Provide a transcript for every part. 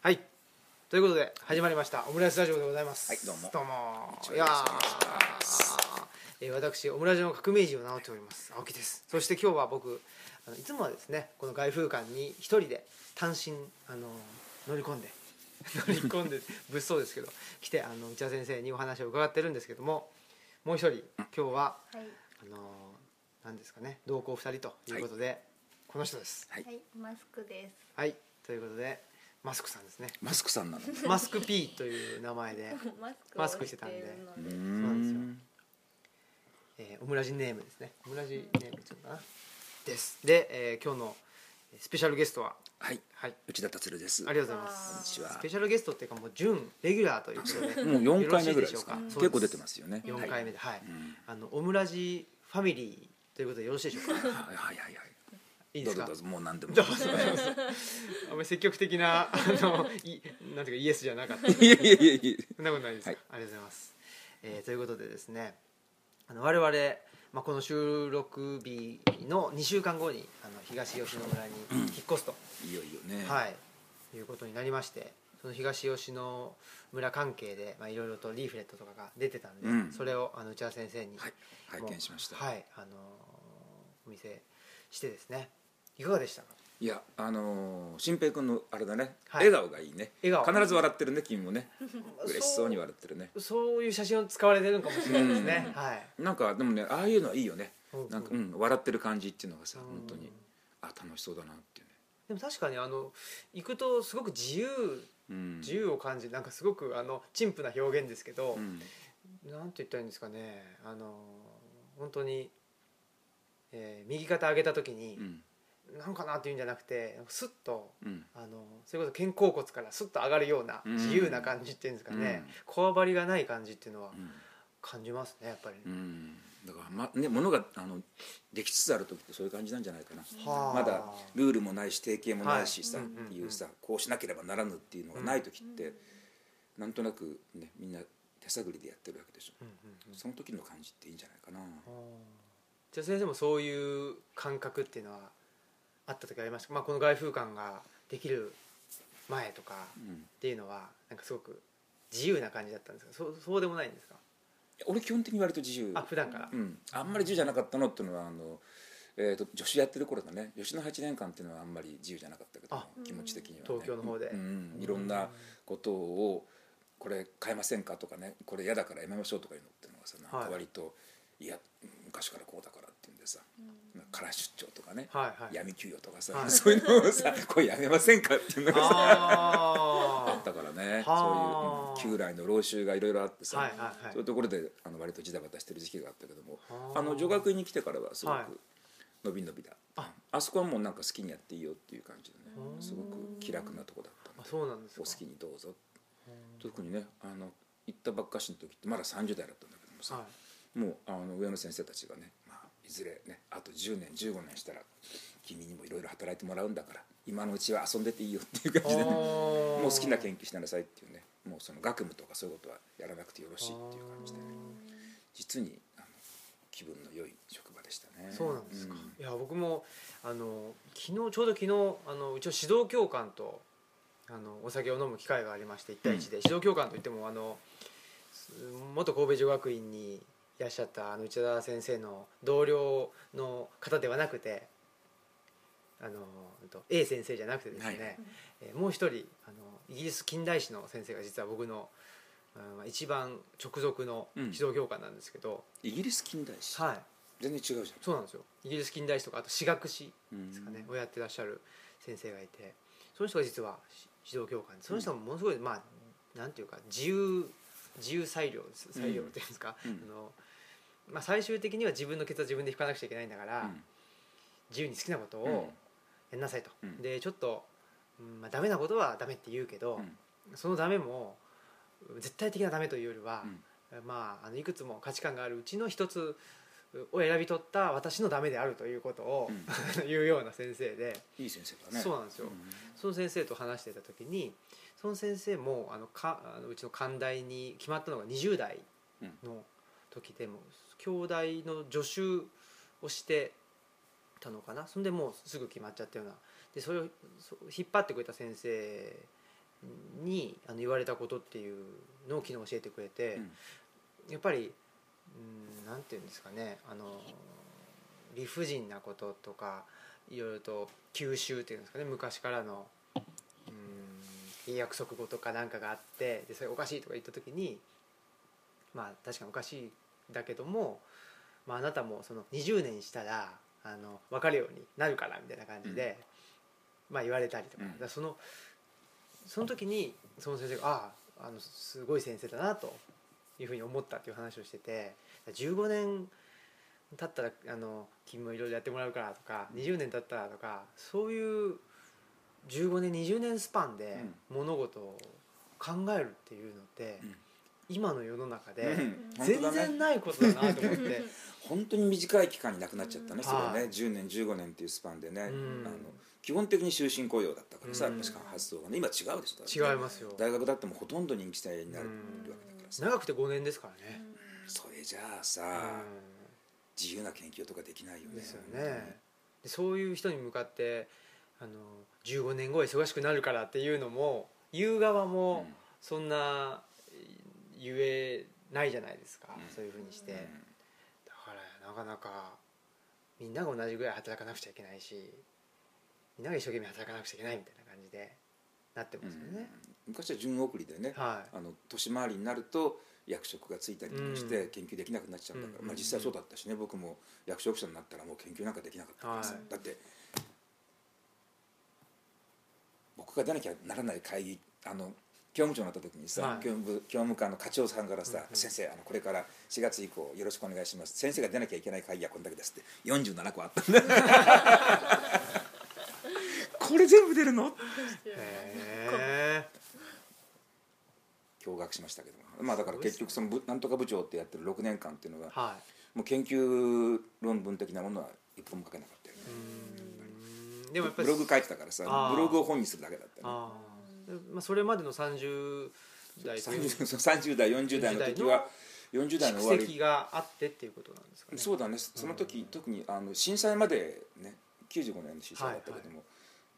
はい。ということで始まりました。オムライスラジオでございます。はいどうも。どうも。いやえー私オムラジオの革命児を名乗っております。青木です。そして今日は僕あのいつもはですねこの外風館に一人で単身あの乗り込んで 乗り込んで物騒ですけど来てあの内田先生にお話を伺ってるんですけどももう一人今日ははい、あの何ですかね同行二人ということで、この人です。はい。はい、マスクです。はい。ということでマスクさんですね。マスクさんなの？マスク P という名前で、マスクマスクしてたんで。るのうでんえーオムラジネームですね。オムラジネームっていうのかな。です。で、えー今日のスペシャルゲストは？はい。はい。内田達郎です。ありがとうございまこんすにちは。スペシャルゲストっていうかもう準レギュラーということで。もう四回目ぐらいですか？結構出てますよね。4回目で。はい、うん。あのオムラジファミリーということでよろしいでしょうか？はいはいはいはいいいですか？どうぞもう何でも。どうぞ。あんまり積極的な あのいなんていうかイエスじゃなかった。いやいやいやいや。そんなことないです。か、はい。ありがとうございます、えーということでですねあの我々、まあ、この収録日の2週間後にあの東吉野村に引っ越すと、いよいよね。はい。いうことになりましてその東吉野村関係でまあいろいろとリーフレットとかが出てたんで、うん。それをあの内田先生に、はい。拝見しました。はい。あのお見せしてですねいかがでしたか？いやあのー新平君のあれだねはい。笑顔がいいね。笑顔。必ず笑ってるね君もね。嬉しそうに笑ってるね。そういう写真を使われてるのかもしれないですね、はい。なんかでもねああいうのはいいよね。うんなんかうん笑ってる感じっていうのがさうん。本当に。あ楽しそうだなっていうね。でも確かにあの行くとすごく自由うん。自由を感じなんかすごくあの陳腐な表現ですけど、うん。なんて言ったらいいんですかね。あの本当に、えー右肩上げた時にう、んなんかなっていうんじゃなくてスッとうん。あのそれこそ肩甲骨からスッと上がるようなうん。自由な感じっていうんですかね、こわばりがない感じっていうのはうん。感じますねやっぱり、うん。だからまねものがあのできつつある時ってそういう感じなんじゃないかな。はあ。まだルールもないし定型もないしさ、はいうんうんうん。っていうさこうしなければならぬっていうのがない時って、なんとなくねみんな手探りでやってるわけでしょ、うんうんうん。その時の感じっていいんじゃないかな、じゃあ先生もそういう感覚っていうのはあった時ありました。か、まあ、この外風館ができる前とかうん。っていうのはなんかすごく自由な感じだったんですか？そうそうでもないんですか？俺基本的に割と自由。あ普段から、うん、あんまり自由じゃなかったのっていうのはあの、えー、と女子やってる頃だね。吉野8年間っていうのはあんまり自由じゃなかったけどあ。気持ち的には、ね、東京の方で。うん。うん。いろんなことをこれ変えませんかとかね。これ嫌だからやめましょうとかいうのっていうのがさなんか割と、い、や昔からこうだから空出張とかね、はいはい。闇給与とかさ、はい。そういうのをさ これやめませんかっていうのがさああったからね。はあ。そういう、うん旧来の老衆がいろいろあってさ、はいはいはい。そういうところであの割とジタバタしてる時期があったけどもはあ。あの女学院に来てからはすごはい。く伸び伸びだ、あ。あそこはもうなんか好きにやっていいよっていう感じでねうんすごく気楽なとこだったあのでそうなんですか。お好きにどうぞ。特にねあの行ったばっかしの時ってまだ30代だったんだけどもさ、はもうあの上の先生たちがね、まあ、いずれねあと10年15年したら君にもいろいろ働いてもらうんだから今のうちは遊んでていいよっていう感じでねももう好きな研究しなさいっていうねもうその学務とかそういうことはやらなくてよろしいっていう感じで実にあの気分の良い職場でしたね。そうなんですか、うん。いや僕もあの昨日ちょうど昨日あのうちの指導教官とあのお酒を飲む機会がありまして1対1で、指導教官といってもあのす元神戸女学院にいらっしゃったあの内田先生の同僚の方ではなくてあの A 先生じゃなくてですね、はい。えーもう一人あのイギリス近代史の先生が実は僕の、うん一番直属の指導教官なんですけど、イギリス近代史、はい。全然違うじそうなんですよ。イギリス近代史とかあと史学史ゃんですかね、をやってらっしゃる先生がいてその人が実は指導教官でその人もものすごい、まあなんていうか自由自由裁量裁量っていうんですか、うん。あのまあ、最終的には自分のケツは自分で引かなくちゃいけないんだから、うん。自由に好きなことうん。をやんなさいと、うん。でちょっと、うんまあ、ダメなことはダメって言うけど、そのダメも絶対的なダメというよりは、まあ、あのいくつも価値観があるうちの一つを選び取った私のダメであるということを、言うような先生で、いい先生だね。そうなんですよ、その先生と話してた時にその先生もあのかあのうちの寛大に決まったのが20代の時でも兄弟の助手をしてたのかな？そんでもうすぐ決まっちゃったような。でそれをそ引っ張ってくれた先生にあの言われたことっていうのを昨日教えてくれて、やっぱりうんなんていうんですかね。あの理不尽なこととかいろいろと吸収っていうんですかね。昔からのうん約束事かなんかがあってでそれおかしいとか言った時にまあ確かにおかしいだけども、まあ、あなたもその20年したらあの分かるようになるからみたいな感じで、まあ、言われたりとか,、うん。だそのその時にその先生があああのすごい先生だなというふうに思ったっていう話をしてて15年経ったらあの君もいろいろやってもらうからとか20年経ったらとかそういう15年20年スパンで物事を考えるっていうのって、うん今の世の中でうん。全然ないことだなと思って。本当に短い期間になくなっちゃったね、うん。それね。はい10年15年っていうスパンでね、うん。あの基本的に終身雇用だったからさ、うん。確か発想がね。今違うでしょ違いますよ。大学だってもほとんど人気者になるわけだからさ、長くて5年ですからね、それじゃあさ、うん。自由な研究とかできないよね。ですよね。でそういう人に向かってあの15年後忙しくなるからっていうのも言う側本もそんな言えないじゃないですか、うん。そういうふうにして、うん。だからなかなかみんなが同じぐらい働かなくちゃいけないしみんなが一生懸命働かなくちゃいけないみたいな感じでなってますよね、昔は順送りでね、はい。あの年回りになると役職がついたりとかしてうん。研究できなくなっちゃうんだから、うんまあ、実際そうだったしね僕も役職者になったらもう研究なんかできなかったからさ、はい。だって僕が出なきゃならない会議あの教務長になった時にさ、はい。教務部教務課の課長さんからさ「うんうん。先生あのこれから4月以降よろしくお願いします。先生が出なきゃいけない会議はこんだけです」って。47個あったんだ。これ全部出るの？驚愕しましたけども。まあだから結局その部なんとか部長ってやってる6年間っていうのははい。もう研究論文的なものは一本も書けなかったよね。でもやっぱりブログ書いてたからさブログを本にするだけだったねまあ、それまでの30代という。30その30代40代の時は40代の。終わり。があってっていうことなんですかね。そうだね。その時特にあの震災までね95年の震災だったけども、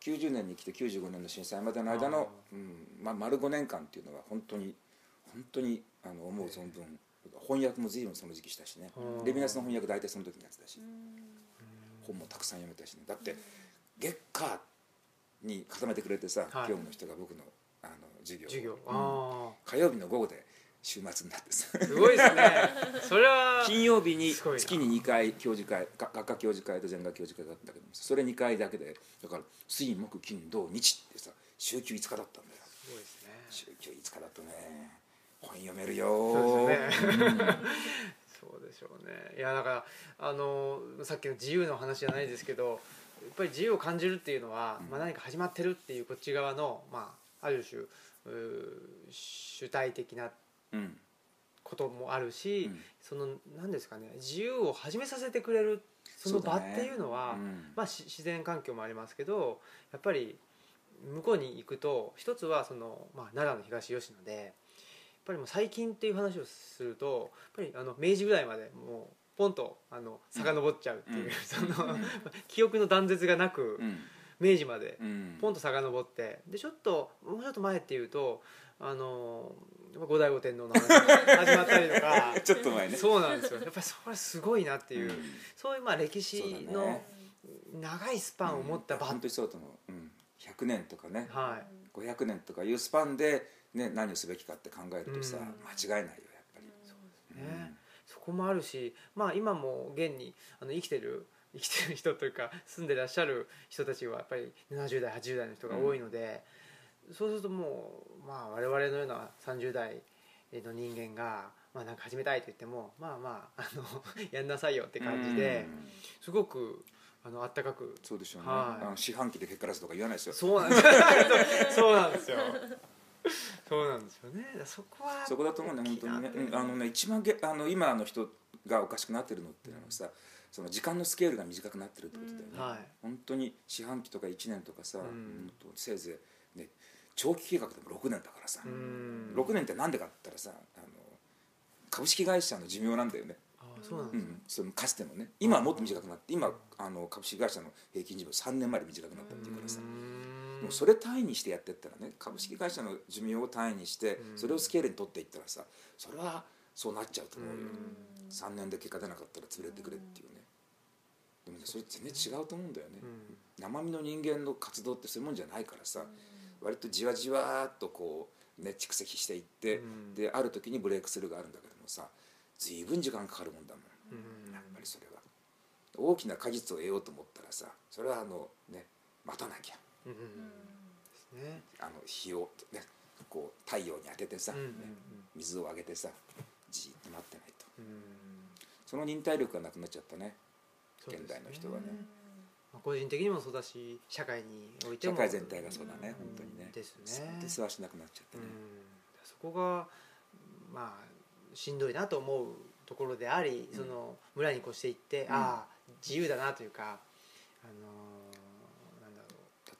90年に来て95年の震災までの間の、うんまあ、丸5年間っていうのは本当に本当にあの思う存分翻訳も随分その時期したしね。うんレヴィナスの翻訳大体その時にやってたし本もたくさん読めたしね。だって月火に固めてくれてさ、はい。業務の人が僕のあの授業を。授業。うん。あ火曜日の午後で週末になってさ。あすごいですね。それは金曜日に月に2回教授会が学科教授会と全学教授会があったけどもそれ2回だけでだから水木金土日ってさ週休5日だったんだよ。すごいですね。週休5日だとね本読めるよ。そうですね。うん。そうでしょうね。いやだからあのさっきの自由の話じゃないですけどやっぱり自由を感じるっていうのは、うん。まあ、何か始まってるっていうこっち側の、まあ、ある種主体的なうん。こともあるし、うん。その何ですかね自由を始めさせてくれるその場っていうのはうん。まあ、し自然環境もありますけどやっぱり向こうに行くと一つはその、まあ、奈良の東吉野でやっぱりもう最近っていう話をするとやっぱりあの明治ぐらいまでもうポンとあの遡っちゃうっていう、うん。その、うん。記憶の断絶がなく、うん。明治までうん。ポンと遡ってでちょっともうちょっと前っていうとあの後醍醐天皇の話が 始まったりとか。ちょっと前ね。そうなんですよ。やっぱりそれすごいなっていう、うん。そういうまあ歴史のね。長いスパンを持った場、本当にそうだと思う、うん、100年とかね。はい。500年とかいうスパンで、ね、何をすべきかって考えるとさ、うん。間違いないよやっぱり、ねそこもあるしまあ今も現にあの生きてる生きてる人というか住んでらっしゃる人たちはやっぱり70代80代の人が多いので、そうするともう、まあ、我々のような30代の人間が、まあ、なんか始めたいと言ってもまあまああの やんなさいよって感じでうん。すごくあの温かくそうでしょうね、はい。あの四半期で結果出すとか言わないですよ。そうなんです。よ そうなんですよそうなんですよね。そこはそこだと思うね本当にね、うんあのね一番げあの今の人がおかしくなってるのっていうのはさ、その時間のスケールが短くなってるってことだよね、はい。本当に四半期とか1年とかさ、ん。もっとせいぜい、ね、長期計画でも6年だからさ、うん。6年ってなんでかって言ったらさあの株式会社の寿命なんだよね、うなんですね。うん、そのかつてのね。今はもっと短くなって今あの株式会社の平均寿命3年まで短くなったっていうからさ。うーんでもそれ単位にしてやってったらね株式会社の寿命を単位にしてうん。それをスケールに取っていったらさそれはそうなっちゃうと思うよ。うん。3年で結果出なかったら潰れてくれっていうね。でもねそれ全然違うと思うんだよね。うん。生身の人間の活動ってそういうもんじゃないからさ割とじわじわっとこうね蓄積していってうん。である時にブレイクスルーがあるんだけどもさ随分時間かかるもんだもん。やっぱりそれは。大きな果実を得ようと思ったらさそれはあのね待たなきゃうんうんですね。あの日をねこう太陽に当ててさ、うんうんうん。ね水をあげてさじーっと待ってないと。うん。その忍耐力がなくなっちゃったね。現代の人はね。まあ個人的にもそうだし社会においても。社会全体がそうだね本当にね。です本ね。当に世話しなくなっちゃってうん。ね、そこがまあしんどいなと思うところであり、うん。その村に越していって、うん。ああ自由だなというかあの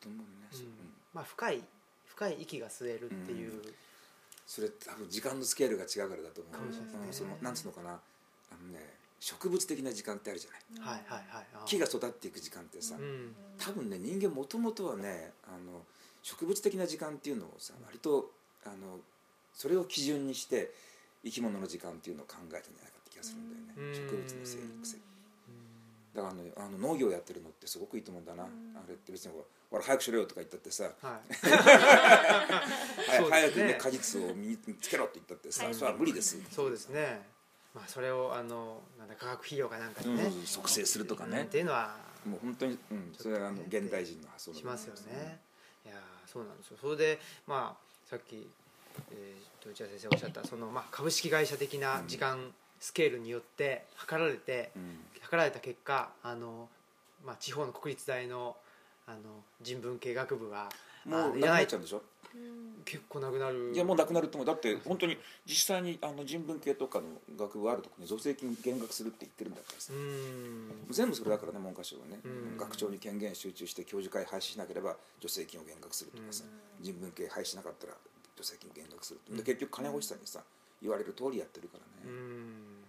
と思うね、う、うんう。んまあ深い深い息が吸えるっていう、それ多分時間のスケールが違うからだと思う。かもしれないですね。うんそのなんつうのかな。あのね植物的な時間ってあるじゃない。はいはいはい。木が育っていく時間ってさ、うん。多分ね人間もともとはねあの植物的な時間っていうのをさ割とあのそれを基準にして生き物の時間っていうのを考えたんじゃないかって気がするんだよね、うん。植物の生育性。だからあのあの農業やってるのってすごくいいと思うんだな、あれって別にほらほら早くしろよとか言ったってさ、はい。はそうですね。早くね果実を身につけろって言ったってさ、はい。それは無理です。そうですね。まあそれをあのなんだ化学肥料かなんかでうんね、促成するとかうんねっていうのはもう本当に、うん、それはあの現代人の発想だしますよね。いやーそうなんですよ。それでまあさっき、えー、と内田先生おっしゃったそのまあ株式会社的な時間スケールによって測られて、うん。測られた結果あのまあ地方の国立大のあの人文系学部はもうなくなっちゃうんでしょ？結構なくなる。いやもうなくなると思う。だって本当に実際にあの人文系とかの学部あるところに助成金減額するって言ってるんだからさ。全部それだからね文科省はね。うん。学長に権限集中して教授会廃止しなければ助成金を減額するとかさ人文系廃止しなかったら助成金を減額するで結局金欲しさにさ言われる通りやってるからね。ん。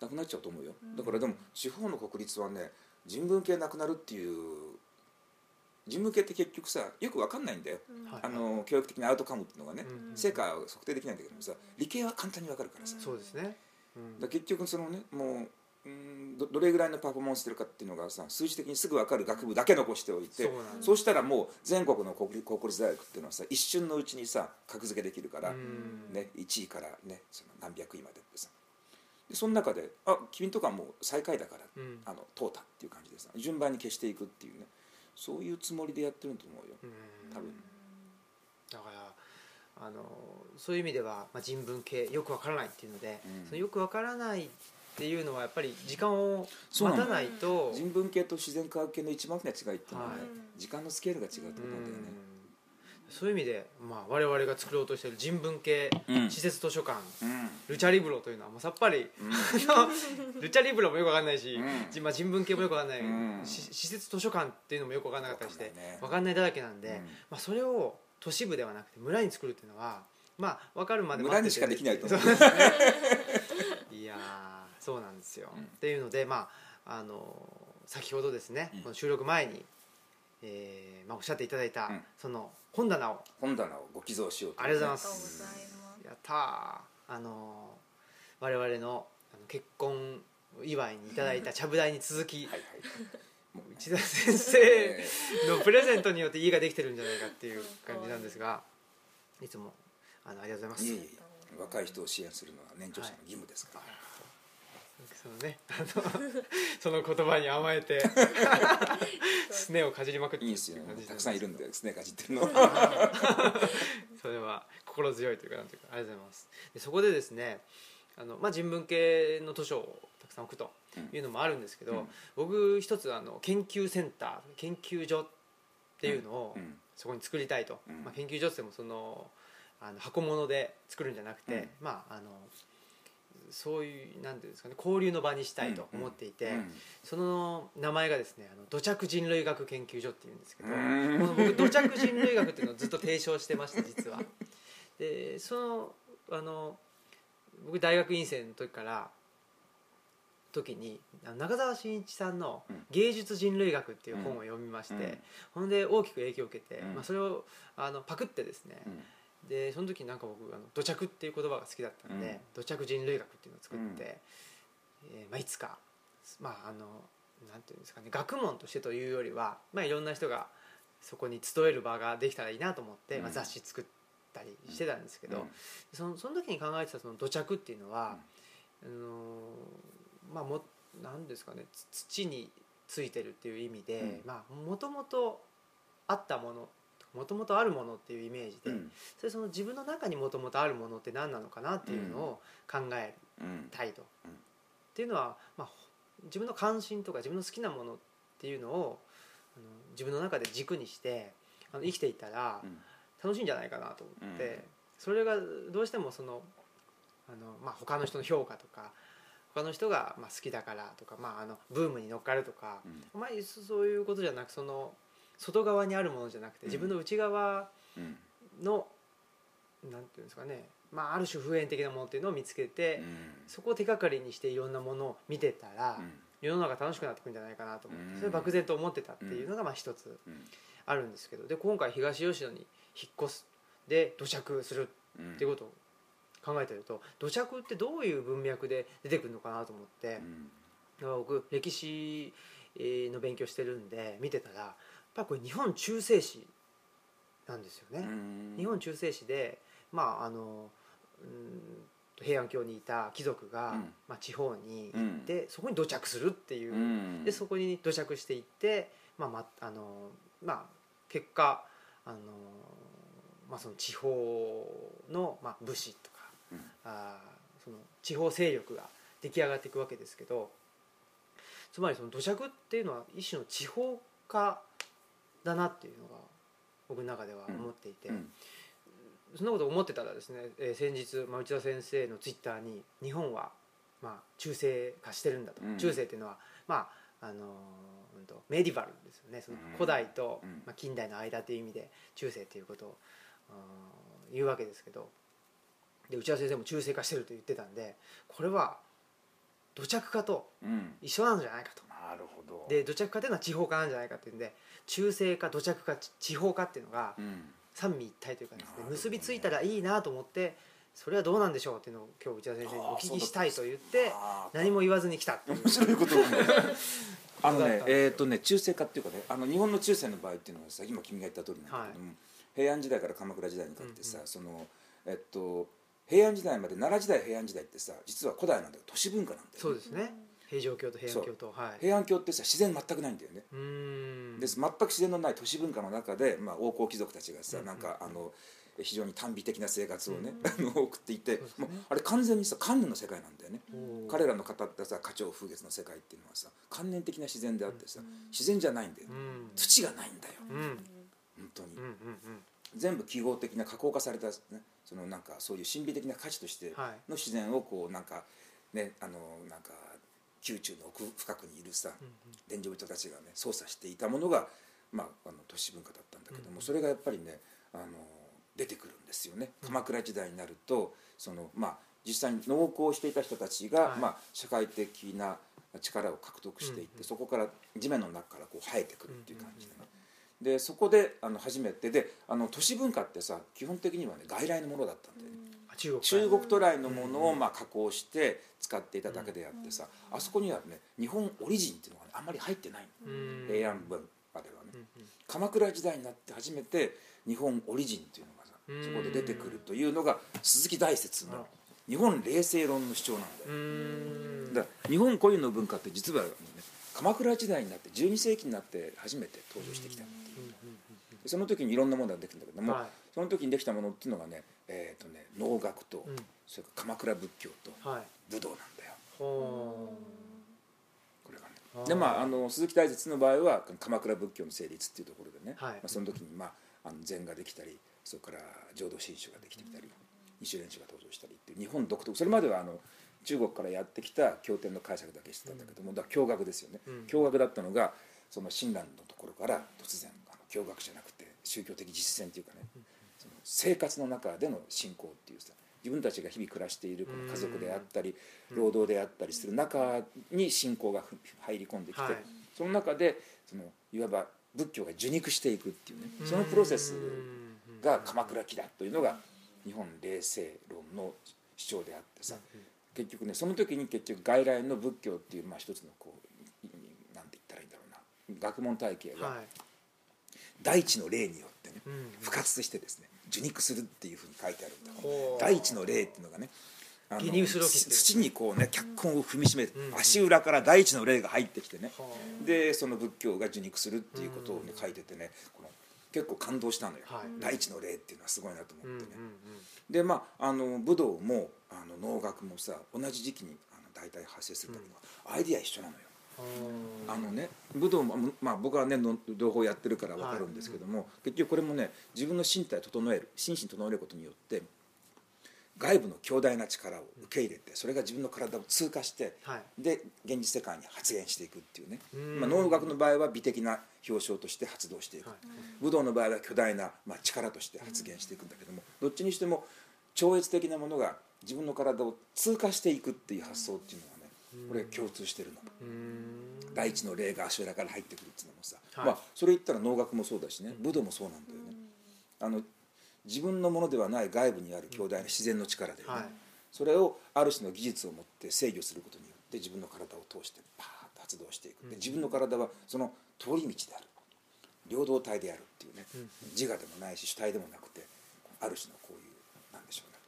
なくなっちゃうと思うよ。だからでも地方の国立はね人文系なくなるっていう人文系って結局さよく分かんないんだよ。はい。あの教育的なアウトカムっていうのがねうん。成果は測定できないんだけどもさ理系は簡単に分かるからさ。そうですね。うん。だ結局そのねもううんどどれぐらいのパフォーマンスしてるかっていうのがさ数字的にすぐ分かる学部だけ残しておいてそうしたらもう全国の国立国立大学っていうのはさ一瞬のうちにさ格付けできるから、うん。ね、1位からねその何百位までってさ。でその中で「あ君とかもう最下位だから、うん。あの通った」っていう感じでさ順番に消していくっていうねそういうつもりでやってると思うよ。うん。多分。だからあのそういう意味では、まあ、人文系よくわからないっていうので、うん。そのよくわからないっていうのはやっぱり時間を待たないと人文系と自然科学系の一番大きな違いっていうのはね、はい。時間のスケールが違うってことなんだよね、うんそういう意味で、まあ、我々が作ろうとしている人文系うん。施設図書館、うん。ルチャリブロというのはもうさっぱり、うん。あ のルチャリブロもよくわかんないし、うん。じまあ、人文系もよくわかんない、うん。し施設図書館っていうのもよくわかんなかったりしてわかんないね。わかんないだらけなんで、うん。まあ、それを都市部ではなくて村に作るっていうのはまあ分かるまで村にしかできないと思う。そう。ですねいやーそうなんですよ、うん。っていうのでまああの先ほどですね、うん。この収録前に、えーまあ、おっしゃっていただいた、うん。その本棚を。本棚をご寄贈しようとありがとうございまありがとうすございます。やったー。あの我々のあの結婚祝いにいただいたちゃぶ台に続き、はいはい。もう内田先生のプレゼントによって家ができてるんじゃないかっていう感じなんですがいつもあのありがとうございます。いえいえ。若い人を支援するのは年長者の義務ですから、そのね。あのその言葉に甘えて すねをかじりまくってい、いですよ感じたくさんいるんでスネかじってるの。それは心強いというかなんていうかありがとうございます。でそこでですねあの、まあ、人文系の図書をたくさん置くというのもあるんですけど、うん。僕一つあの研究センター研究所っていうのをうん。そこに作りたいと、うん。まあ、研究所って言ってもそのあの箱物で作るんじゃなくて、うん。まああのそういうなんていうんですかね交流の場にしたいと思っていて、うん。その名前がですねあの土着人類学研究所っていうんですけど、うん。この僕土着人類学っていうのをずっと提唱してました実は。でそのあの僕大学院生の時から時に中澤慎一さんのうん「芸術人類学」っていう本を読みまして、うん。ほんで大きく影響を受けて、うん。まあ、それをあのパクってですね、うんでその時なんか僕あの土着っていう言葉が好きだったんで、うん。土着人類学っていうのを作って、うんえーまあ、いつかまああのなんていうんですかね学問としてというよりは、まあ、いろんな人がそこに集える場ができたらいいなと思って、まあ、うん。雑誌作ったりしてたんですけど、うん。そのその時に考えてたその土着っていうのは、あのまあもなんですかねつ土についてるっていう意味で、もともとあったものもともとあるものっていうイメージで、うん。それその自分の中にもともとあるものって何なのかなっていうのを考えうんたいと。うん。っていうのは、まあ、ほ自分の関心とか自分の好きなものっていうのをあの自分の中で軸にしてあの生きていったらうん。楽しいんじゃないかなと思って、うん。それがどうしてもそのあの、まあ、他の人の評価とか他の人がまあ好きだからとか、まあ、あのブームに乗っかるとか、うん。まあ、そそういうことじゃなくその外側にあるものじゃなくてうん。自分の内側うん。の、なんていうんですかね、まあ、ある種普遍的なものっていうのを見つけて、うん。そこを手がかりにしていろんなものを見てたら、うん。世の中楽しくなってくるんじゃないかなと思って、うん。それ漠然と思ってたっていうのがまあ一つうんあるんですけど。で今回東吉野に引っ越すで土着するうんっていうことを考えてると土着ってどういう文脈で出てくるのかなと思って。うん。だから僕歴史の勉強してるんで見てたらぱりこれ日本中世史なんですよね。うん。日本中世史でまああのうん平安京にいた貴族が、うん。まあ、地方に行って、そこに土着するっていう、うん。でそこに土着していって、まあまあのまあ、結果あの、まあ、その地方の、まあ、武士とか、うん。あーその地方勢力が出来上がっていくわけですけどつまりその土着っていうのは一種の地方化だなっていうのが僕の中では思っていて。うん。そんなこと思ってたらですね、えー先日、まあ、内田先生のツイッターに日本は、まあ、中世化してるんだと、うん。中世っていうのは、まああのーうんとメディバルですよね。そのうん。古代と、うん。まあ、近代の間という意味で中世っていうことを言うわけですけど。で内田先生も中世化してると言ってたんでこれは土着化とうん。一緒なんじゃないかと。なるほど。で土着化っていうのは地方化なんじゃないかっていうんで中世化土着化地方化っていうのがうん。三位一体というかですねね。結びついたらいいなと思ってそれはどうなんでしょうっていうのを今日内田先生にお聞きしたいと言って何も言わずに来たっていう。面白い ことだねあのねえっ、とね中世化っていうかねあの日本の中世の場合っていうのはさ今君が言った通りなんだけども、平安時代から鎌倉時代にかけてさ、うんうん。そのえっと平安時代まで奈良時代平安時代ってさ実は古代なんだけど都市文化なんだよ、ね、そうですね平城京と平安京とはい。平安京ってさ自然全くないんだよね、うーん。で全く自然のない都市文化の中で、まあ、王侯貴族たちがさ、うん。うんなんかあの非常に短美的な生活をね、あの送っていて、ね。もうあれ完全にさ観念の世界なんだよね。彼らの語ったさ花鳥風月の世界っていうのはさ観念的な自然であってさ、自然じゃないんだよ、うん。土がないんだよ。うん。うん本当に、うんうん全部記号的な加工化された、ね、そのなんかそういう神秘的な価値としてはい。の自然をこうなんかねあのなんか宮中の奥深くにいるさうん伝承人たちがね操作していたものが、まあ、あの都市文化だったんだけども、うんそれがやっぱりねあの出てくるんですよね。うん。鎌倉時代になるとその、まあ、実際に農耕をしていた人たちが、はい。まあ、社会的な力を獲得していって、うんうんそこから地面の中からこう生えてくるっていう感じでね。でそこであの初めてであの都市文化ってさ基本的にはね外来のものだったんだよね、あ中国中国渡来のものをまあ加工して使っていただけであってさ、あそこにはね日本オリジンっていうのが、ね、あんまり入ってない平安文化ではね、鎌倉時代になって初めて日本オリジンっていうのがさうん。そこで出てくるというのが鈴木大拙の日本霊性論の主張なんだうよ、だから日本固有の文化って実は、ね、鎌倉時代になって12世紀になって初めて登場してきたっていう。その時にいろんなものができるんだけども、うんはい。その時にできたものっていうのがね,、えーとね能楽と、うん。それから鎌倉仏教とはい。武道なんだよ。ほこれがね。でまああの鈴木大拙の場合は鎌倉仏教の成立っていうところでね、はい。まあ、その時に、まあ、あの禅ができたりそれから浄土真宗ができてきたり二種連宗が登場したりっていう日本独特。それまではあの中国からやってきた経典の解釈だけしてたんだけども、だから共学ですよね、うん。共学だったのがその親鸞のところから突然あの共学じゃなくて宗教的実践っていうかね、生活の中での信仰っていうさ自分たちが日々暮らしているこの家族であったり労働であったりする中に信仰がふ入り込んできて、はい。その中でそのいわば仏教が受肉していくっていうねそのプロセスが鎌倉期だというのが日本霊性論の主張であってさ結局ねその時に結局外来の仏教っていうまあ一つのこうなんて言ったらいいんだろうな学問体系がはい大地の霊によってねうん復活してですね受肉するっていうふうに書いてあるんだ。ほう。大地の霊っていうのがねあの土にこうね脚痕を踏みしめて、うん足裏から大地の霊が入ってきてね、はでその仏教が受肉するっていうことをねうん書いててねこの結構感動したのよ、はい。大地の霊っていうのはすごいなと思ってね、でまああの武道もあの能楽もさ同じ時期にあの大体発生するんだけど、アイディア一緒なのよ。はあのね武道も、まあ、僕はねの両方やってるから分かるんですけども、結局これもね自分の身体を整える心身整えることによって外部の強大な力を受け入れてそれが自分の体を通過してはい。で現実世界に発現していくっていうね、うん。まあ、能楽の場合は美的な表彰として発動していく、はい。武道の場合は巨大な、まあ、力として発現していくんだけどもどっちにしても超越的なものが自分の体を通過していくっていう発想っていうのはねこれ共通してるの。大地の霊が足裏から入ってくるっていうのもさ、はい。まあそれ言ったら能楽もそうだしね。武道もそうなんだよね、あの自分のものではない外部にある強大な自然の力で、ね。はい。それをある種の技術を持って制御することによって自分の体を通してパーッと発動していく。で自分の体はその通り道である。領導体であるっていうね、自我でもないし主体でもなくてある種のこういうなんでしょうね。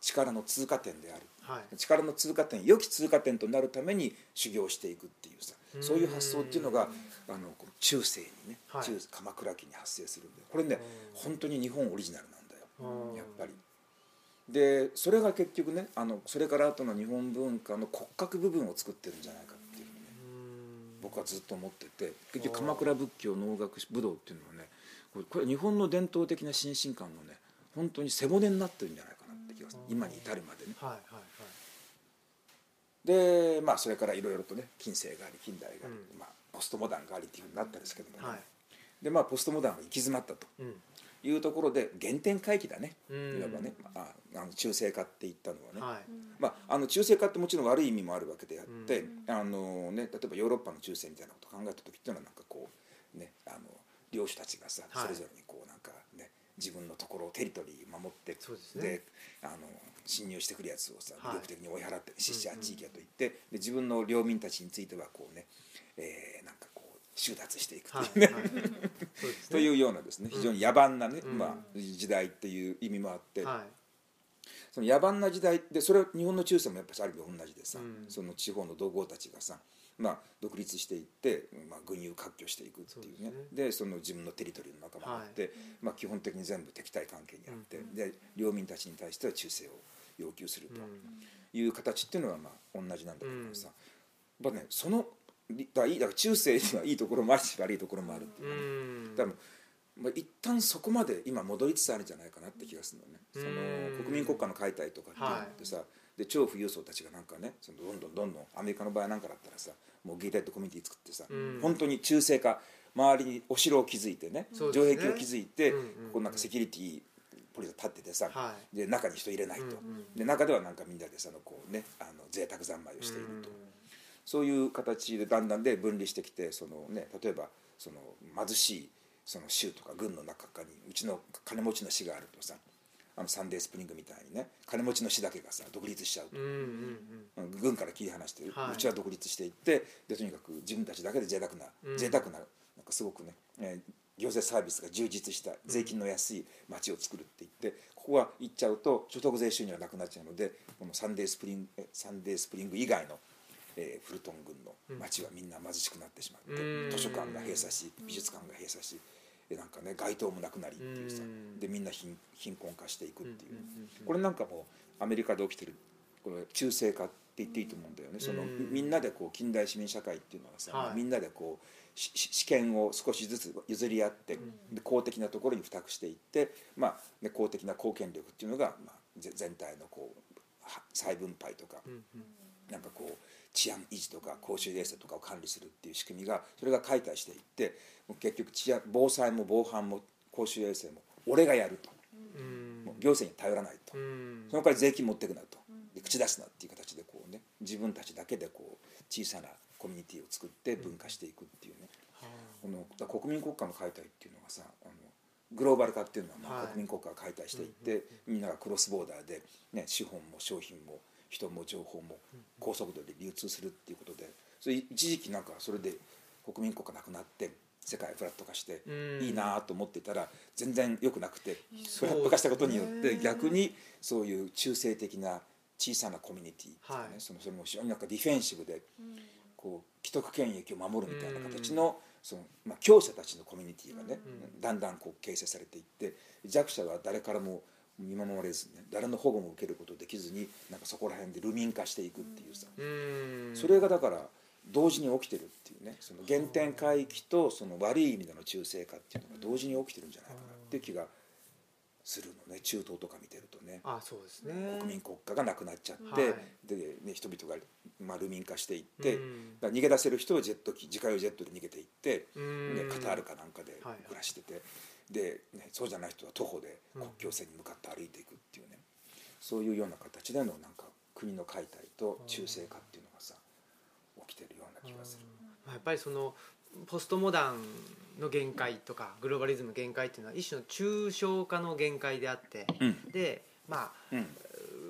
力の通過点である。はい力の通過点良き通過点となるために修行していくっていうさそういう発想っていうのがあの中世にね、はい。中鎌倉期に発生するんでこれね本当に日本オリジナルなんだようん。やっぱり。でそれが結局ねあのそれから後の日本文化の骨格部分を作ってるんじゃないかっていうふうにね僕はずっと思ってて結局鎌倉仏教能楽武道っていうのはねこれ日本の伝統的な心身観のね本当に背骨になってるんじゃない今に至るまでね。はいはいはい。でまあそれからいろいろとね近世があり近代があり、うん。まあ、ポストモダンがありっていうふうになったんですけどもね、はい。でまあポストモダンが行き詰まったとうん。いうところで原点回帰だね、うん。いわばね、まあ、あの中性化って言ったのはね、はい。まあ、あの中性化ってもちろん悪い意味もあるわけであって、あのね、例えばヨーロッパの中世みたいなことを考えた時っていうのはなんかこうねあの領主たちがさはい。それぞれにこうなんかね自分のところをテリトリー守ってですね。あの侵入してくるやつをさはい。武力的に追い払って死者地域やと言って、で自分の領民たちについてはこうね、えーなんかこう収奪していくっていうね、はいはい。そうですね。というようなですね非常に野蛮なね、うん。まあ、時代っていう意味もあって、はい。その野蛮な時代でそれは日本の中世もやっぱりある意味同じでさ、うん。その地方の同豪たちがさ、まあ、独立していって、まあ、軍友割拠していくっていうね。でその自分のテリトリーの中もあって、まあ、基本的に全部敵対関係にあって、で領民たちに対しては忠誠を要求するという形っていうのはまあ同じなんだけどさ、やっぱねそのだいいだから中世にはいいところもあるし悪いところもあるっていううね、ん。だからまあ、一旦そこまで今戻りつつあるんじゃないかなって気がするのね。そうん。の国民国家の解体とかっていうのってさ、で超富裕層たちがなんかねそのどんどんどんどんアメリカの場合なんかだったらさもうゲイテッドコミュニティ作ってさ、うん。本当に中性化周りにお城を築いてねね。城壁を築いて、うんうんうんここなんかセキュリティポリスが立っててさ、はで中に人入れないと、うんうんで中ではなんかみんなでそのこうねあの贅沢三昧をしていると。そういう形でだんだんで分離してきてその、ね、例えばその貧しいその州とか軍の中にうちの金持ちの市があるとさあのサンデースプリングみたいにね金持ちの市だけがさ独立しちゃうと。うんうんうん。うん軍から切り離してる、はい。うちは独立していってでとにかく自分たちだけで贅沢な、うん。贅沢ななんかすごくね、えー行政サービスが充実した税金の安い町を作るって言ってここは行っちゃうと所得税収入がなくなっちゃうのでこのサンディスプリングえサンディスプリング以外の、えーフルトン郡の町はみんな貧しくなってしまって、うん。図書館が閉鎖し美術館が閉鎖しでなんかね街灯もなくなりっていうさうん。でみんな貧貧困化していくっていう。これなんかもアメリカで起きてるこれ中世化って言っていいと思うんだよね。そのうんみんなでこう近代市民社会っていうのはさ、はい。みんなでこう試験を少しずつ譲り合って、で公的なところに付託していって、まあね、公的な貢献力っていうのが、まあ、ぜ全体のこうは再分配とか、なんかこう治安維持とか公衆衛生とかを管理するっていう仕組みがそれが解体していって結局治安防災も防犯も公衆衛生も俺がやると。うん。もう行政に頼らないと、うん。その代わり税金持ってくなと。で口出すなっていう形でこうね自分たちだけでこう小さなコミュニティを作って分化していくっていうね、はこの国民国家の解体っていうのがさあのグローバル化っていうのはまあはい。国民国家が解体していって、みんながクロスボーダーで、ね、資本も商品も人も情報も高速度で流通するっていうことでそれ一時期なんかそれで国民国家なくなって世界フラット化してうん。いいなと思ってたら全然良くなくてフラット化したことによってね。逆にそういう中性的な小さなコミュニティっていうかね、はい。そのそれも非常になんかディフェンシブでこう既得権益を守るみたいな形のその、まあ、強者たちのコミュニティがね、うん。だんだんこう形成されていって弱者は誰からも見守られずね誰の保護も受けることできずになんかそこら辺でルミン化していくっていうさ、うん。それがだから同時に起きてるっていうねその原点回帰とその悪い意味での中性化っていうのが同時に起きてるんじゃないかなっていう気がするのね中東とか見てるとね。あそうですね。国民国家がなくなっちゃって、はい。で、ね、人々が、まあ、ルミン化していって、うん。逃げ出せる人はジェット機自家用ジェットで逃げていって、うん。ね、カタールかなんかではい。暮らしてて、で、ね、そうじゃない人は徒歩でうん。国境線に向かって歩いていくっていうね、そういうような形でのなんか国の解体と中性化っていうのがさ起きてるような気がする。まあやっぱりそのポストモダンの限界とかグローバリズムの限界っていうのは一種の抽象化の限界であって、うん。でまあうん。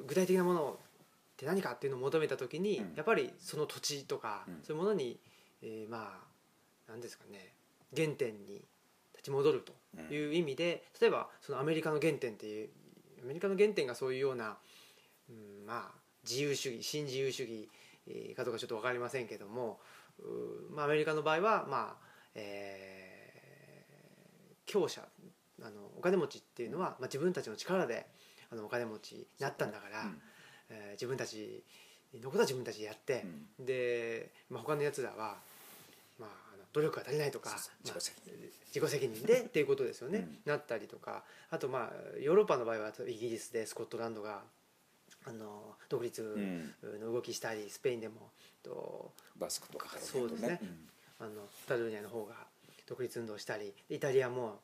具体的なものって何かっていうのを求めた時に、うん。やっぱりその土地とか、うん。そういうものに、えーまあ何ですかね原点に立ち戻るという意味で、例えばそのアメリカの原点っていうアメリカの原点がそういうような、うん、まあ自由主義新自由主義えーかどうかちょっと分かりませんけどもまあ、アメリカの場合は、まあえー強者あのお金持ちっていうのは、まあ、自分たちの力であのお金持ちになったんだから、うん。えー自分たちのことは自分たちでやって、で、まあ、他のやつらは、まあ、努力が足りないとか自己責任。で っていうことですよね、うん。なったりとか。あとまあヨーロッパの場合はイギリスでスコットランドがあの独立うん。の動きしたりスペインでもとバスクとかそうですね。あのカタルーニャの方が独立運動したりイタリアも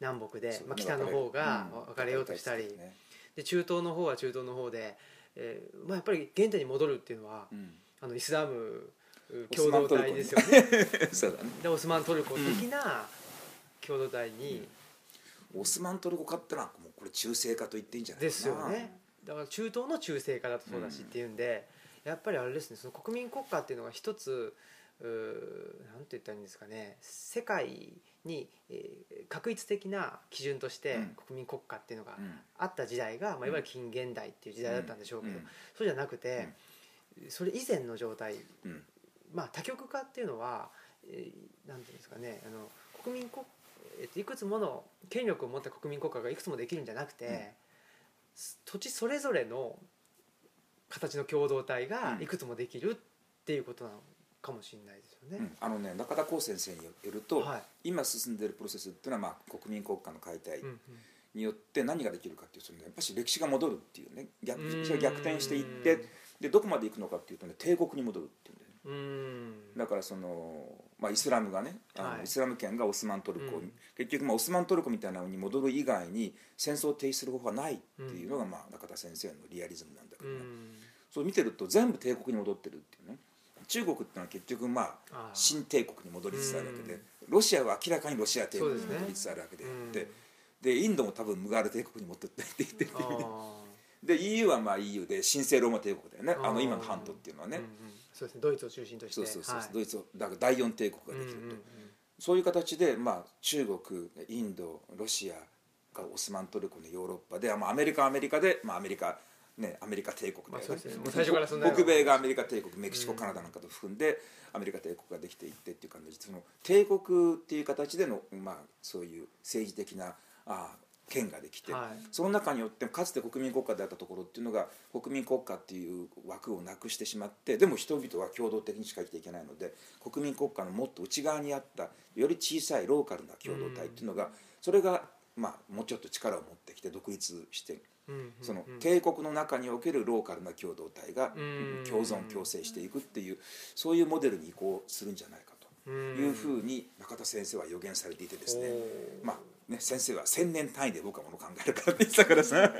南北で、まあ、北の方が分かれようとしたり、ね。で中東の方は中東の方で、えーまあ、やっぱり原点に戻るっていうのは、うん。あのイスラム共同体ですよね。そうだね。でオスマントルコ的な共同体に、オスマントルコ化ってのはもうこれ中性化と言っていいんじゃないですよね。だから中東の中性化だとそうだしっていうんで、やっぱりあれですねその国民国家っていうのが一つうーなんて言ったらいいんですかね世界に、えー確一的な基準としてうん。国民国家っていうのがうん。あった時代が、まあ、いわゆる近現代っていう時代だったんでしょうけど、うん。そうじゃなくて、それ以前の状態うんまあ多極化っていうのは、えーなんていうんですかねあの国民国、えっといくつもの権力を持った国民国家がいくつもできるんじゃなくて、うん。す土地それぞれの形の共同体がうん。いくつもできるっていうことなのかもしれないですよね。うん。あのね中田光先生によると、はい。今進んでいるプロセスっていうのは、まあ、国民国家の解体うんうん。によって何ができるかっていうと、ね、やっぱし歴史が戻るっていうね逆歴史が逆転していってでどこまで行くのかっていうとね帝国に戻るっていうんだよね。うーんだからその、まあ、イスラムがねあの、はい。イスラム圏がオスマントルコに、うん。結局、まあ、オスマントルコみたいなのに戻る以外に戦争を停止する方法はないっていうのが、まあ、中田先生のリアリズムなんだけどね、うん。そう見てると全部帝国に戻ってるっていうね。中国っていうのは結局まあ新帝国に戻りつつあるわけでうん。ロシアは明らかにロシア帝国に戻りつつあるわけで。あうんってでインドも多分ムガール帝国に戻ってって言ってるで EU はまあ EU で神聖ローマ帝国だよね。ー。あの今の半島っていうのはね。うんうんそうですね。ドイツを中心として。そうそうそう。はい。ドイツをだから第四帝国ができると。うんうんうん。そういう形でまあ中国インドロシアがオスマントルコのヨーロッパでまあアメリカはアメリカでまあアメリカね、アメリカ帝国ですね。もう最初からそんな北米がアメリカ帝国メキシコうんカナダなんかと含んでアメリカ帝国ができていってっていう感じでその帝国っていう形での、まあ、そういう政治的なあ権ができて、はい。その中によってかつて国民国家であったところっていうのが国民国家っていう枠をなくしてしまってでも人々は共同的にしか生きていけないので国民国家のもっと内側にあったより小さいローカルな共同体っていうのが、それが、まあ、もうちょっと力を持ってきて独立してうんうんうん。その帝国の中におけるローカルな共同体がうん共存共生していくっていうそういうモデルに移行するんじゃないかというふうに中田先生は予言されていてですねまあね、先生は千年単位で僕はもの考えるからって言ってたからさ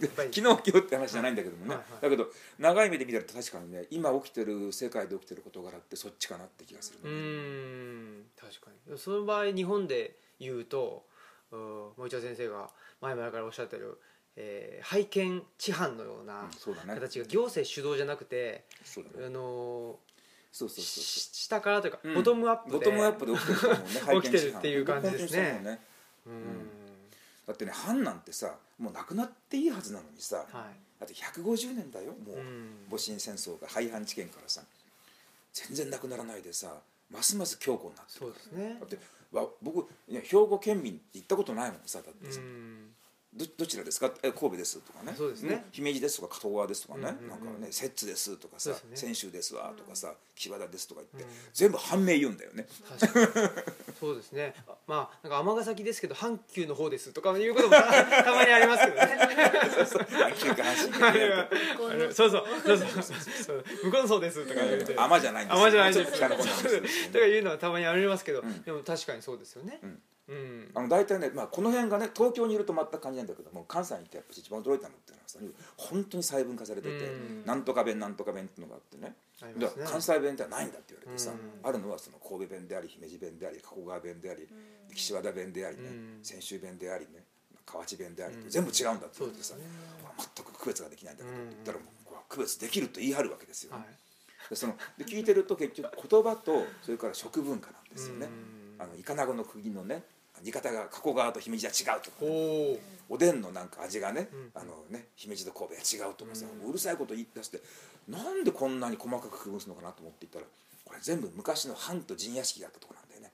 昨日今日って話じゃないんだけどもね、はいはい。だけど長い目で見たら確かにね今起きてる世界で起きてる事柄ってそっちかなって気がするうね、ん確かに。その場合日本で言うとうん森田先生が前々からおっしゃってる、えー拝見知犯のような形が行政主導じゃなくて、ね。あのそうそうそうし下からというか、うん。ボトムアップでボトムアップで起きてるね 起きてるっていう感じですねだってね藩なんてさもうなくなっていいはずなのにさはい。だって150年だよもう、うん。戊辰戦争が廃藩置県からさ。全然なくならないでさますます強固になってる。そうですね。だってわ僕いや兵庫県民って行ったことないもんさだってうさ、んどどちらですか？え神戸ですとかね。そうですね。ん姫路ですとか加藤川ですとかね、なんかね摂津ですとかさ泉州ですわとかさ岸和田ですとか言って、うん。全部判明言うんだよね。そうですね。あまあなんか尼崎ですけど阪急の方ですとかいうこともた たまにありますけどね。急か阪神かあれはあれそうそうそうそうそう向こうのそうですとか言うて。甘じゃないんですよ。甘じゃないんです とかいうのはたまにありますけど、ん。でも確かにそうですよねうん。うんあの大体ね、まあ、この辺がね東京にいると全く感じないんだけども関西に行ってやっぱり一番驚いたのっていうのはさ本当に細分化されてて、うん。なんとか弁なんとか弁っていうのがあってね。ね。関西弁ではないんだって言われてさ、うん。あるのはその神戸弁であり姫路弁であり加古川弁であり、岸和田弁でありね、うん。泉州弁でありね河内弁でありって、うん。全部違うんだって言われてさ、ね。全く区別ができないんだけど、うん。言ったらもうこう区別できると言い張るわけですよ、はい。でそので聞いてると結局言葉とそれから食文化なんですよね、うん。あのイカナゴの釘のね煮方が加古川と姫路は違うとかおね、おおでんのなんか味がね,、うん。あのね姫路と神戸は違うとかさ、うんもううるさいこと言い出してなんでこんなに細かく区分するのかなと思っていったらこれ全部昔の藩と陣屋敷があったところなんだよね。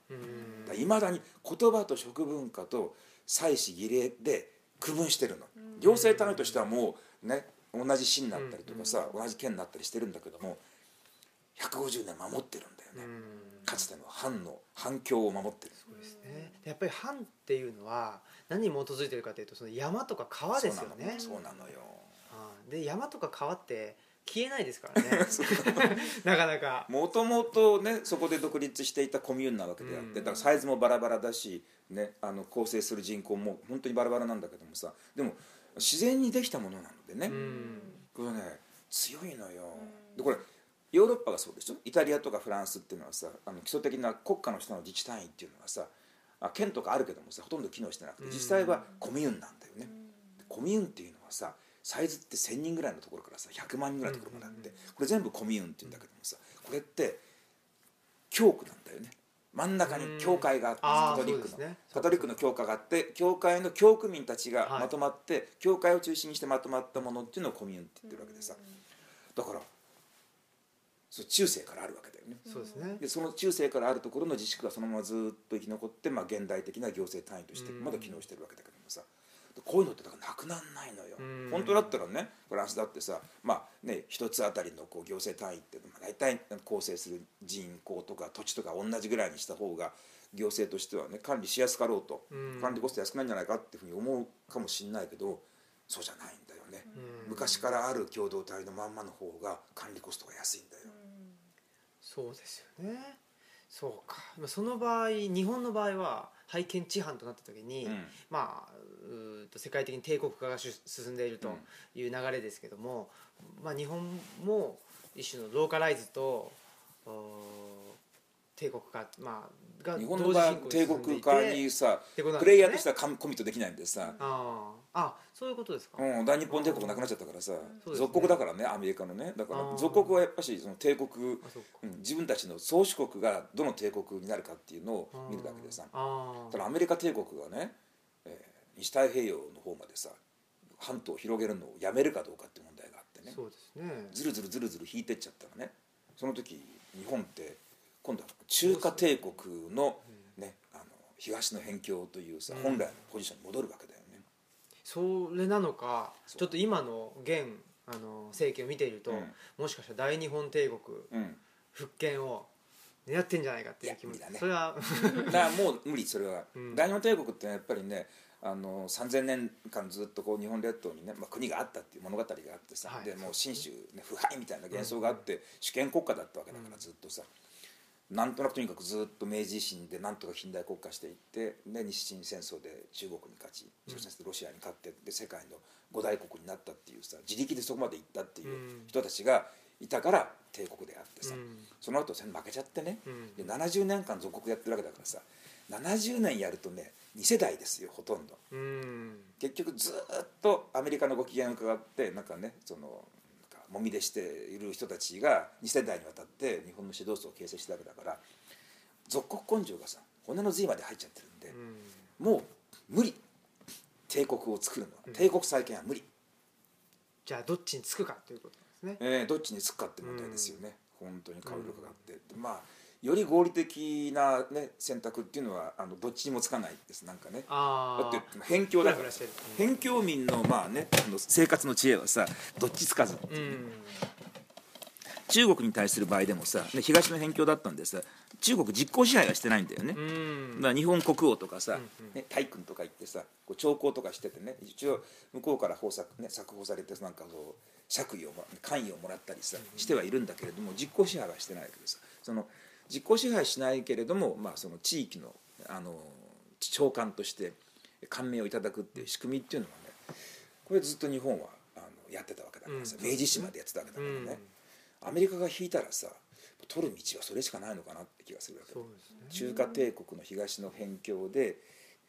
うん。いまだに言葉と食文化と祭祀儀礼で区分してるの、行政単位としてはもうね同じ市になったりとかさ、同じ県になったりしてるんだけども150年守ってるんだよね、うんかつての藩の反響を守ってる。そうですね。やっぱり藩っていうのは何に基づいてるかというとその山とか川ですよね。そうなのよ。ああ。で山とか川って消えないですからね。なかなか。もともとねそこで独立していたコミューンなわけであって、うん。だからサイズもバラバラだし、ね、あの構成する人口も本当にバラバラなんだけどもさ。でも自然にできたものなのでね、うん。これね強いのよ、でこれヨーロッパがそうでしょ？イタリアとかフランスっていうのはさあの基礎的な国家の下の自治単位っていうのはさあ県とかあるけどもさほとんど機能してなくてうん。実際はコミューンなんだよね、でコミューンっていうのはさサイズって1,000人ぐらいのところからさ100万人ぐらいのところまであって、これ全部コミューンっていうんだけどもさこれって教区なんだよね。真ん中に教会があってカトリックの、カトリックの教会があって教会の教区民たちがはい。まとまって、教会を中心にしてまとまったものっていうのをコミューンって言ってるわけでさ。だからそう中世からあるわけだよね。そうですね。でその中世からあるところの自治区がそのままずっと生き残って、まあ、現代的な行政単位としてうん。まだ機能してるわけだけどもさこういうのってだからなくなんないのよ。うん。本当だったらねフランスだってさまあね一つあたりのこう行政単位って、まあ、大体構成する人口とか土地とか同じぐらいにした方が行政としてはね管理しやすかろうとうん。管理コスト安くないんじゃないかっていうふうに思うかもしれないけどそうじゃないんだよね。うん。昔からある共同体のまんまの方が管理コストが安いんだよそうですよね。そうか。まあその場合日本の場合は拝見知犯となった時に、うん。まあうーと世界的に帝国化が進んでいるという流れですけども、まあ、日本も一種のローカライズと帝国化、まあ、が日本の場合は帝国化にさね。プレイヤーとしてはコミットできないんでさ、あー。あそういうことですか、うん、大日本帝国なくなっちゃったからさ、そう属国だからねアメリカのね。だから属国はやっぱしその帝国、うん、自分たちの宗主国がどの帝国になるかっていうのを見るだけでさ。ただアメリカ帝国がね、えー西太平洋の方までさ半島を広げるのをやめるかどうかって問題があってね。そうですね。ずるずるずるずる引いてっちゃったらね。その時日本って今度は中華帝国の,、ね、あの東の辺境というさ、うん。本来のポジションに戻るわけだよ。ね。それなのかちょっと今の現あの政権を見ていると、うん。もしかしたら大日本帝国うん。復権を狙ってんじゃないかっていう気もだね。それは。だからもう無理それは、うん。大日本帝国ってやっぱりねあの3,000年間ずっとこう日本列島にね、まあ、国があったっていう物語があってさ、はい。でもう信州、ね、腐敗みたいな幻想があって、主権国家だったわけだからずっとさなんとなくとにかくずっと明治維新でなんとか近代国家していってで日清戦争で中国に勝ち戦争でロシアに勝ってで世界の五大国になったっていうさ自力でそこまで行ったっていう人たちがいたから帝国であってさ、うん。その後戦負けちゃってね、うん。で70年間属国やってるわけだからさ70年やるとね2世代ですよほとんど。うん。結局ずっとアメリカのご機嫌を伺ってなんかねそのもみ出している人たちが2世代にわたって日本の指導層を形成したわけだから属国根性がさ骨の髄まで入っちゃってるんでう、ん。もう無理。帝国を作るのはうん。帝国再建は無理、じゃあどっちにつくかということですね。えーどっちにつくかって問題ですよね、本当に顔色があって、まあより合理的な、ね、選択っていうのはあのどっちにもつかないです。なんかね。だって辺境だから。辺境民のまあねあの生活の知恵はさどっちつかずう。ん。中国に対する場合でもさね東の辺境だったんでさ中国実効支配はしてないんだよね、うん。だから日本国王とかさ、うんうん。ね、大君とか言ってさこう朝貢とかしててね一応向こうから方策、ね、釈放されてなんかこう爵位をも関与をもらったりさしてはいるんだけれども実効支配はしてないわけでさその実効支配しないけれども、まあ、その地域のあの長官として感銘をいただくっていう仕組みっていうのはねこれずっと日本はあのやってたわけだからさ、うん明治維新までやってたわけだからうんね、アメリカが引いたらさ取る道はそれしかないのかなって気がするわけ。ね。中華帝国の東の辺境で、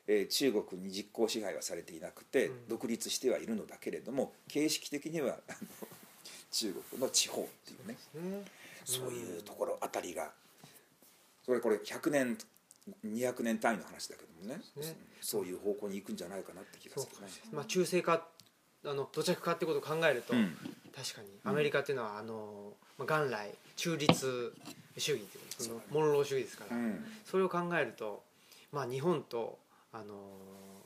えー中国に実効支配はされていなくて、うん。独立してはいるのだけれども形式的にはあの中国の地方っていうね。ね。そういうところあたりがそれこれ100年200年単位の話だけどもね。ね。そういう方向に行くんじゃないかなって気がするね。まあ中性化あの土着化ってことを考えると、うん。確かにアメリカっていうのは、あのまあ、元来中立主義というモンロー主義ですから、うん。それを考えると、まあ、日本と、あの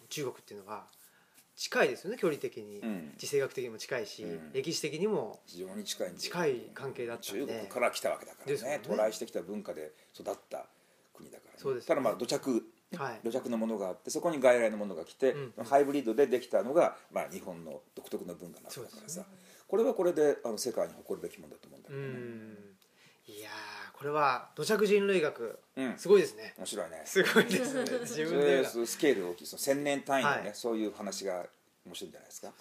中国っていうのは近いですよね距離的に、うん。地政学的にも近いし、うん。歴史的にも。非常に近い近い関係だったんで。中国から来たわけだからね。ですよね。渡来してきた文化で育った国だから、ね。そうですよね。ただまあ土着はい。土着のものがあってそこに外来のものが来て、うん。ハイブリッドでできたのが、まあ、日本の独特の文化なわけだからさ、そうですよこれはこれであの世界に誇るべきものだと思うんだけうどね、ん。いやーこれは土着人類学うん。すごいですね、面白いね。すごいですね。自そ分でスケール大きいその千年単位のね、はい。そういう話が面白いんじゃないですか。ね。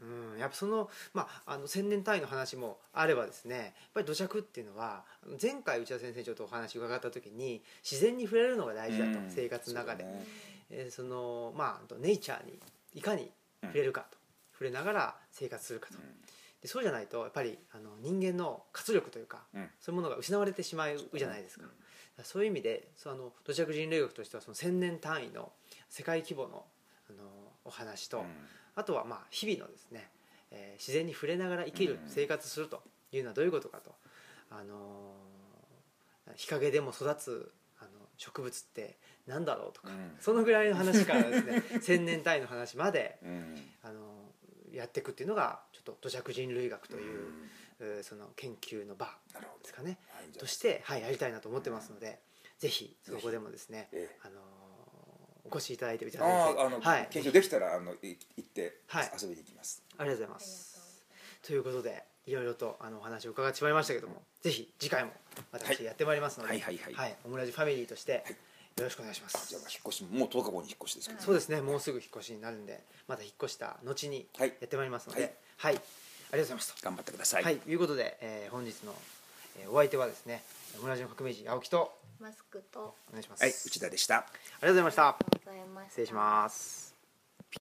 うん。やっぱその,、まあ、あの千年単位の話もあればですねやっぱり土着っていうのは前回内田先生ちょっとお話伺った時に自然に触れるのが大事だと、うん。生活の中で。ね。えーそのまあネイチャーにいかに触れるかと、触れながら生活するかと、でそうじゃないとやっぱりあの人間の活力というか、うん。そういうものが失われてしまうじゃないですか,、そういう意味でその土着人類学としてはその千年単位の世界規模のあのお話と、うん。あとはまあ日々のですね、えー自然に触れながら生きる、うん。生活するというのはどういうことかと、あのー日陰でも育つあの植物ってなんだろうとか、うん。そのぐらいの話からですね千年単位の話まで、うん。あのーやっていくっていうのがちょっと土着人類学という、うん。えーその研究の場ですかね。はいとして、はい、やりたいなと思ってますので、ぜひそこでもですね、ええあのーお越しいただいて内田あ先生はい、研究できたらあのい行って、はい。遊びに行きます。ありがとうございます。ということでいろいろとあのお話を伺ってしまいましたけども、ぜひ次回も私やってまいりますので、はい。はいはいはい。オムラジファミリーとしてよろしくお願いします。じゃあまあ引っ越しももう10日後に引っ越しですけど、そうですね、もうすぐ引っ越しになるんで、また引っ越した後にやはい。ってまいりますので、ははいい、ありがとうございました。頑張ってください、はい、ということで、えー本日の、えーお相手はですね、オムラジの革命児青木とマスクとお願いします。はい、内田でしたありがとうございました。ありがとうございました失礼します。